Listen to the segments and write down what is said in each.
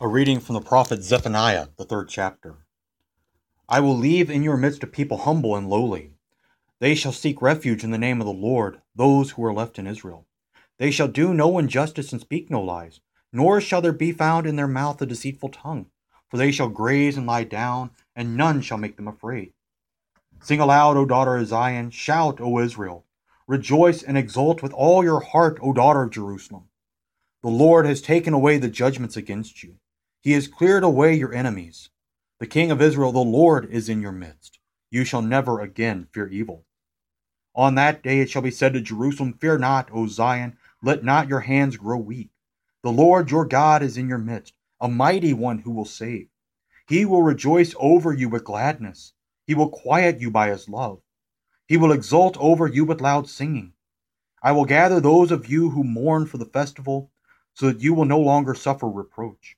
A reading from the prophet Zephaniah, the third chapter. I will leave in your midst a people humble and lowly. They shall seek refuge in the name of the Lord, those who are left in Israel. They shall do no injustice and speak no lies, nor shall there be found in their mouth a deceitful tongue. For they shall graze and lie down, and none shall make them afraid. Sing aloud, O daughter of Zion, shout, O Israel. Rejoice and exult with all your heart, O daughter of Jerusalem. The Lord has taken away the judgments against you. He has cleared away your enemies. The King of Israel, the Lord, is in your midst. You shall never again fear evil. On that day it shall be said to Jerusalem, Fear not, O Zion, let not your hands grow weak. The Lord your God is in your midst, a mighty one who will save. He will rejoice over you with gladness. He will quiet you by his love. He will exult over you with loud singing. I will gather those of you who mourn for the festival, so that you will no longer suffer reproach.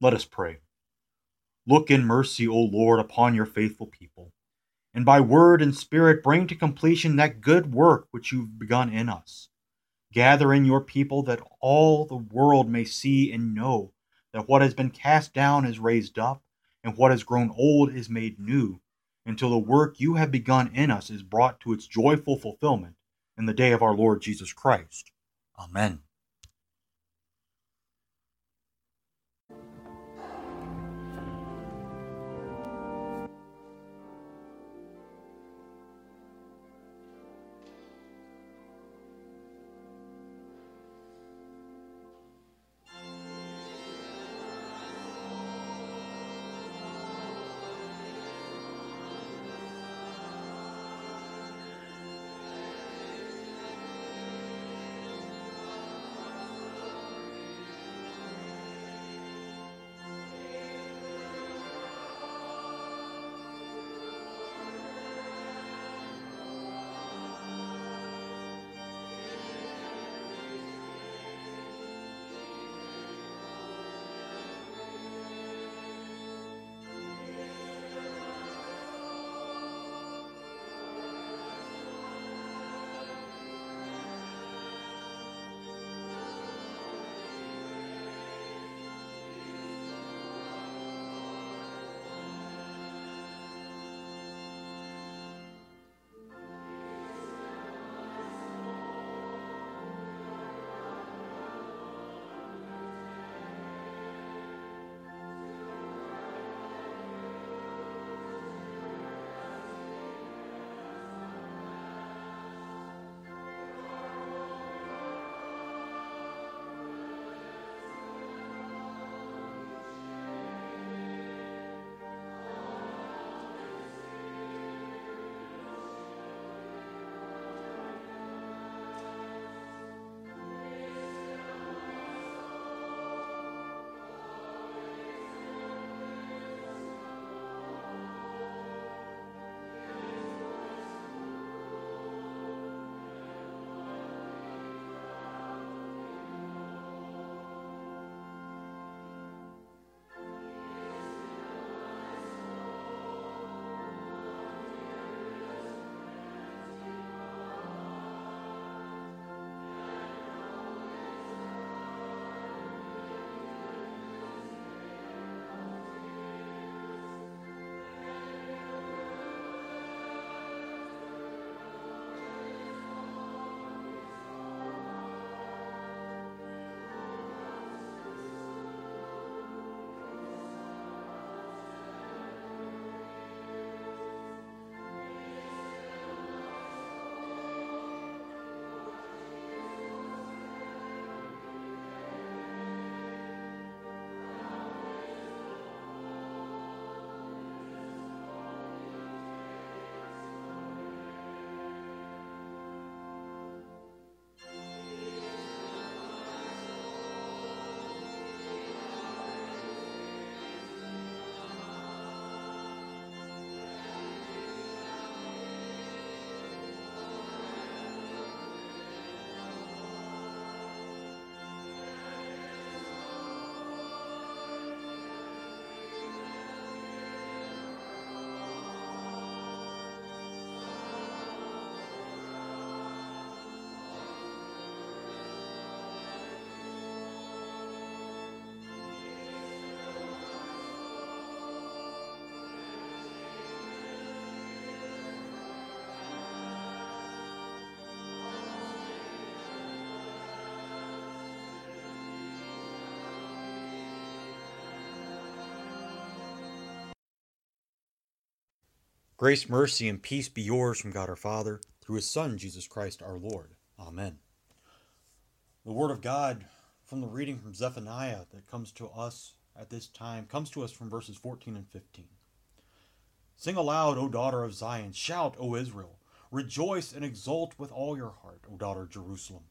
Let us pray. Look in mercy, O Lord, upon your faithful people, and by word and spirit bring to completion that good work which you've begun in us. Gather in your people that all the world may see and know that what has been cast down is raised up, and what has grown old is made new, until the work you have begun in us is brought to its joyful fulfillment in the day of our Lord Jesus Christ. Amen. Grace, mercy, and peace be yours from God our Father, through his Son, Jesus Christ our Lord. Amen. The Word of God from the reading from Zephaniah that comes to us at this time comes to us from verses 14 and 15. Sing aloud, O daughter of Zion. Shout, O Israel. Rejoice and exult with all your heart, O daughter of Jerusalem.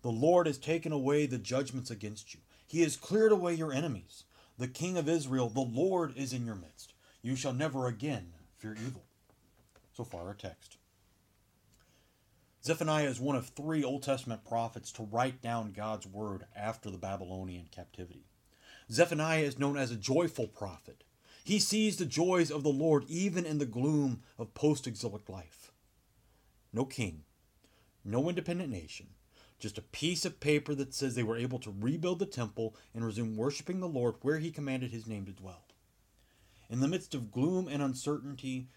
The Lord has taken away the judgments against you. He has cleared away your enemies. The King of Israel, the Lord, is in your midst. You shall never again fear evil. So far, our text. Zephaniah is one of three Old Testament prophets to write down God's word after the Babylonian captivity. Zephaniah is known as a joyful prophet. He sees the joys of the Lord even in the gloom of post exilic life. No king, no independent nation, just a piece of paper that says they were able to rebuild the temple and resume worshiping the Lord where he commanded his name to dwell. In the midst of gloom and uncertainty,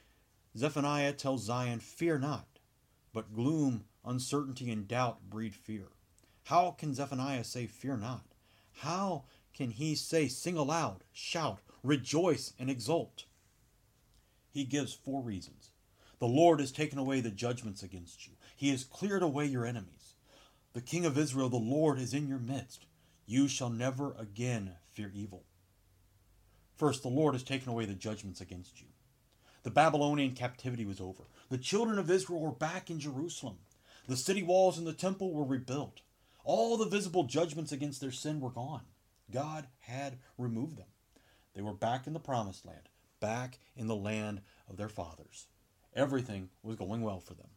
Zephaniah tells Zion, Fear not, but gloom, uncertainty, and doubt breed fear. How can Zephaniah say, Fear not? How can he say, Sing aloud, shout, rejoice, and exult? He gives four reasons. The Lord has taken away the judgments against you, He has cleared away your enemies. The King of Israel, the Lord, is in your midst. You shall never again fear evil. First, the Lord has taken away the judgments against you. The Babylonian captivity was over. The children of Israel were back in Jerusalem. The city walls and the temple were rebuilt. All the visible judgments against their sin were gone. God had removed them. They were back in the promised land, back in the land of their fathers. Everything was going well for them.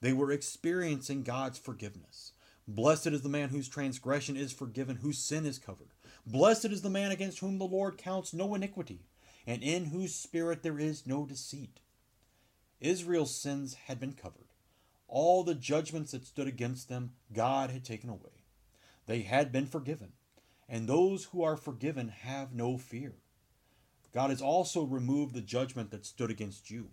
They were experiencing God's forgiveness. Blessed is the man whose transgression is forgiven, whose sin is covered. Blessed is the man against whom the Lord counts no iniquity, and in whose spirit there is no deceit. Israel's sins had been covered. All the judgments that stood against them, God had taken away. They had been forgiven, and those who are forgiven have no fear. God has also removed the judgment that stood against you.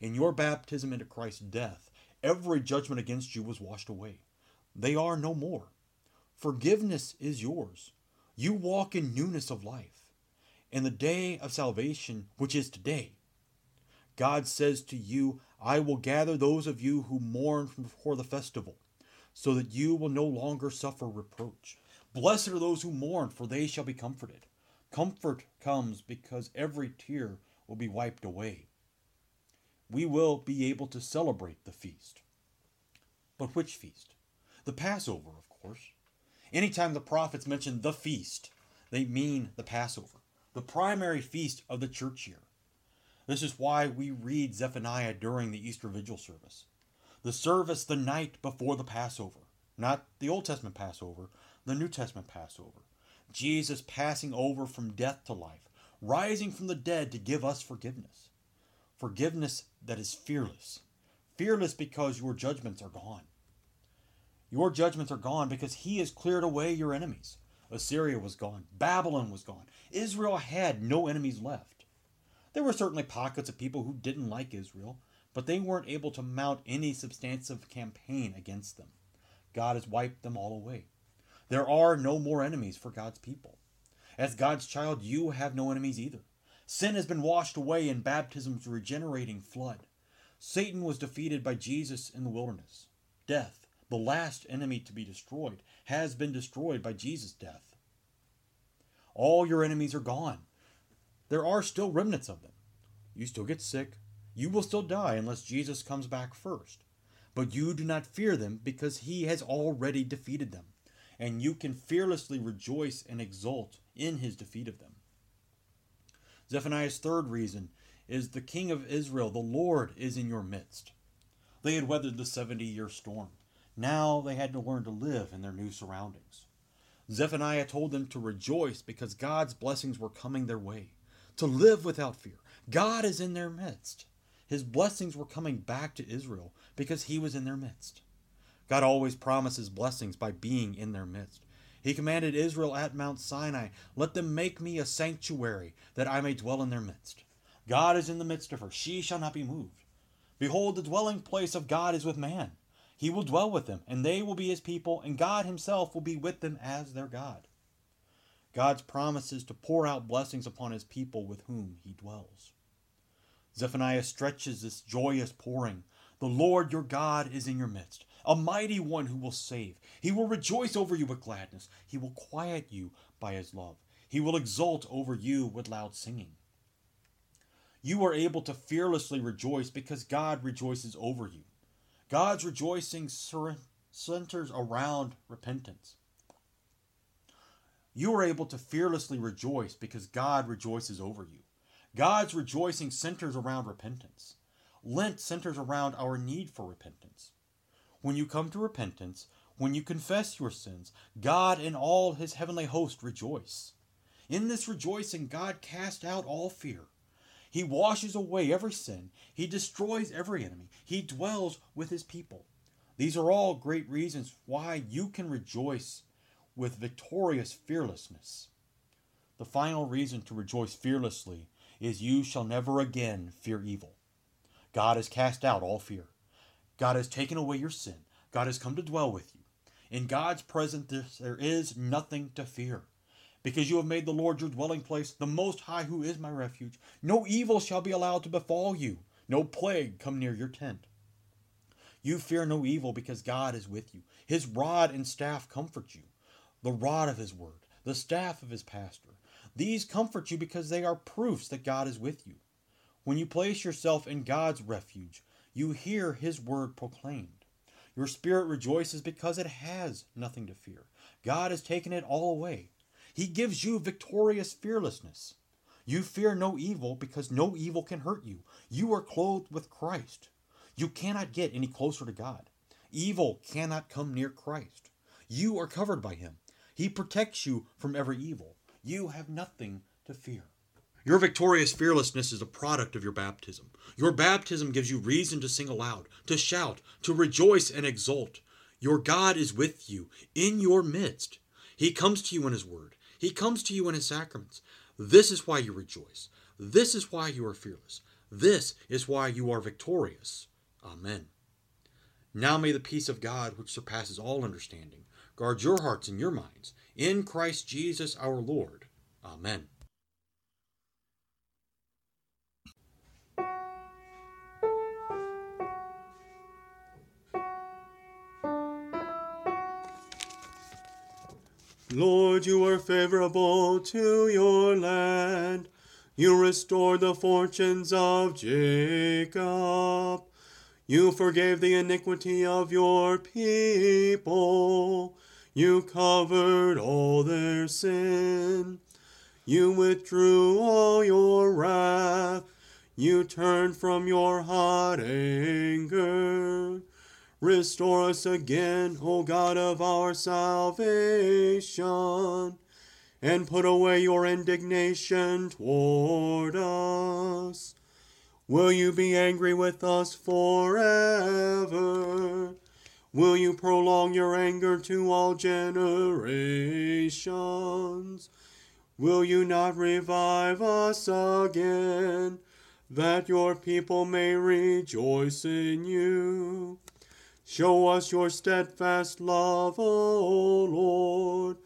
In your baptism into Christ's death, every judgment against you was washed away. They are no more. Forgiveness is yours. You walk in newness of life. In the day of salvation, which is today, God says to you, I will gather those of you who mourn from before the festival, so that you will no longer suffer reproach. Blessed are those who mourn, for they shall be comforted. Comfort comes because every tear will be wiped away. We will be able to celebrate the feast. But which feast? The Passover, of course. Anytime the prophets mention the feast, they mean the Passover, the primary feast of the church year. This is why we read Zephaniah during the Easter Vigil service. The service the night before the Passover, not the Old Testament Passover, the New Testament Passover. Jesus passing over from death to life, rising from the dead to give us forgiveness. Forgiveness that is fearless. Fearless because your judgments are gone. Your judgments are gone because he has cleared away your enemies. Assyria was gone. Babylon was gone. Israel had no enemies left. There were certainly pockets of people who didn't like Israel, but they weren't able to mount any substantive campaign against them. God has wiped them all away. There are no more enemies for God's people. As God's child, you have no enemies either. Sin has been washed away in baptism's regenerating flood. Satan was defeated by Jesus in the wilderness. Death, the last enemy to be destroyed, has been destroyed by Jesus' death. All your enemies are gone. There are still remnants of them. You still get sick. You will still die unless Jesus comes back first. But you do not fear them because he has already defeated them, and you can fearlessly rejoice and exult in his defeat of them. Zephaniah's third reason is the King of Israel, the Lord, is in your midst. They had weathered the 70 year storm. Now they had to learn to live in their new surroundings. Zephaniah told them to rejoice because God's blessings were coming their way, to live without fear. God is in their midst. His blessings were coming back to Israel because he was in their midst. God always promises blessings by being in their midst. He commanded Israel at Mount Sinai, Let them make me a sanctuary, that I may dwell in their midst. God is in the midst of her. She shall not be moved. Behold, the dwelling place of God is with man. He will dwell with them, and they will be his people, and God himself will be with them as their God. God's promises to pour out blessings upon his people with whom he dwells. Zephaniah stretches this joyous pouring. The Lord your God is in your midst, a mighty one who will save. He will rejoice over you with gladness. He will quiet you by his love. He will exult over you with loud singing. You are able to fearlessly rejoice because God rejoices over you. God's rejoicing centers around repentance. You are able to fearlessly rejoice because God rejoices over you. God's rejoicing centers around repentance. Lent centers around our need for repentance. When you come to repentance, when you confess your sins, God and all his heavenly host rejoice. In this rejoicing, God casts out all fear. He washes away every sin. He destroys every enemy. He dwells with his people. These are all great reasons why you can rejoice with victorious fearlessness. The final reason to rejoice fearlessly is you shall never again fear evil. God has cast out all fear. God has taken away your sin. God has come to dwell with you. In God's presence, there is nothing to fear because you have made the Lord your dwelling place, the Most High, who is my refuge. No evil shall be allowed to befall you, no plague come near your tent. You fear no evil because God is with you. His rod and staff comfort you. The rod of his word, the staff of his pastor. These comfort you because they are proofs that God is with you. When you place yourself in God's refuge, you hear his word proclaimed. Your spirit rejoices because it has nothing to fear. God has taken it all away. He gives you victorious fearlessness. You fear no evil because no evil can hurt you. You are clothed with Christ. You cannot get any closer to God. Evil cannot come near Christ. You are covered by Him. He protects you from every evil. You have nothing to fear. Your victorious fearlessness is a product of your baptism. Your baptism gives you reason to sing aloud, to shout, to rejoice and exult. Your God is with you, in your midst. He comes to you in His Word. He comes to you in his sacraments. This is why you rejoice. This is why you are fearless. This is why you are victorious. Amen. Now may the peace of God, which surpasses all understanding, guard your hearts and your minds in Christ Jesus our Lord. Amen. Lord, you were favorable to your land. You restored the fortunes of Jacob. You forgave the iniquity of your people. You covered all their sin. You withdrew all your wrath. You turned from your hot anger. Restore us again, O God of our salvation, and put away your indignation toward us. Will you be angry with us forever? Will you prolong your anger to all generations? Will you not revive us again, that your people may rejoice in you? Show us your steadfast love, O Lord,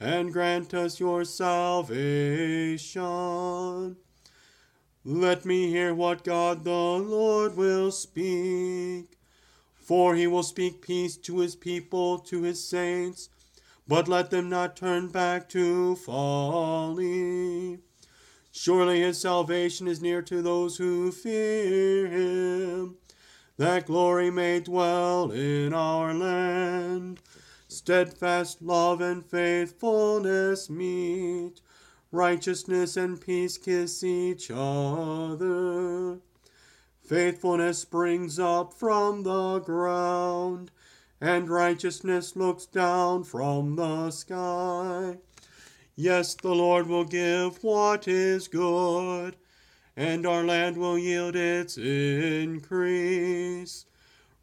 and grant us your salvation. Let me hear what God the Lord will speak. For he will speak peace to his people, to his saints, but let them not turn back to folly. Surely his salvation is near to those who fear him that glory may dwell in our land. Steadfast love and faithfulness meet, righteousness and peace kiss each other. Faithfulness springs up from the ground, and righteousness looks down from the sky. Yes, the Lord will give what is good and our land will yield its increase.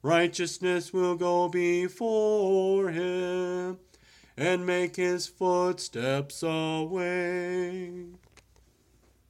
Righteousness will go before him and make his footsteps a.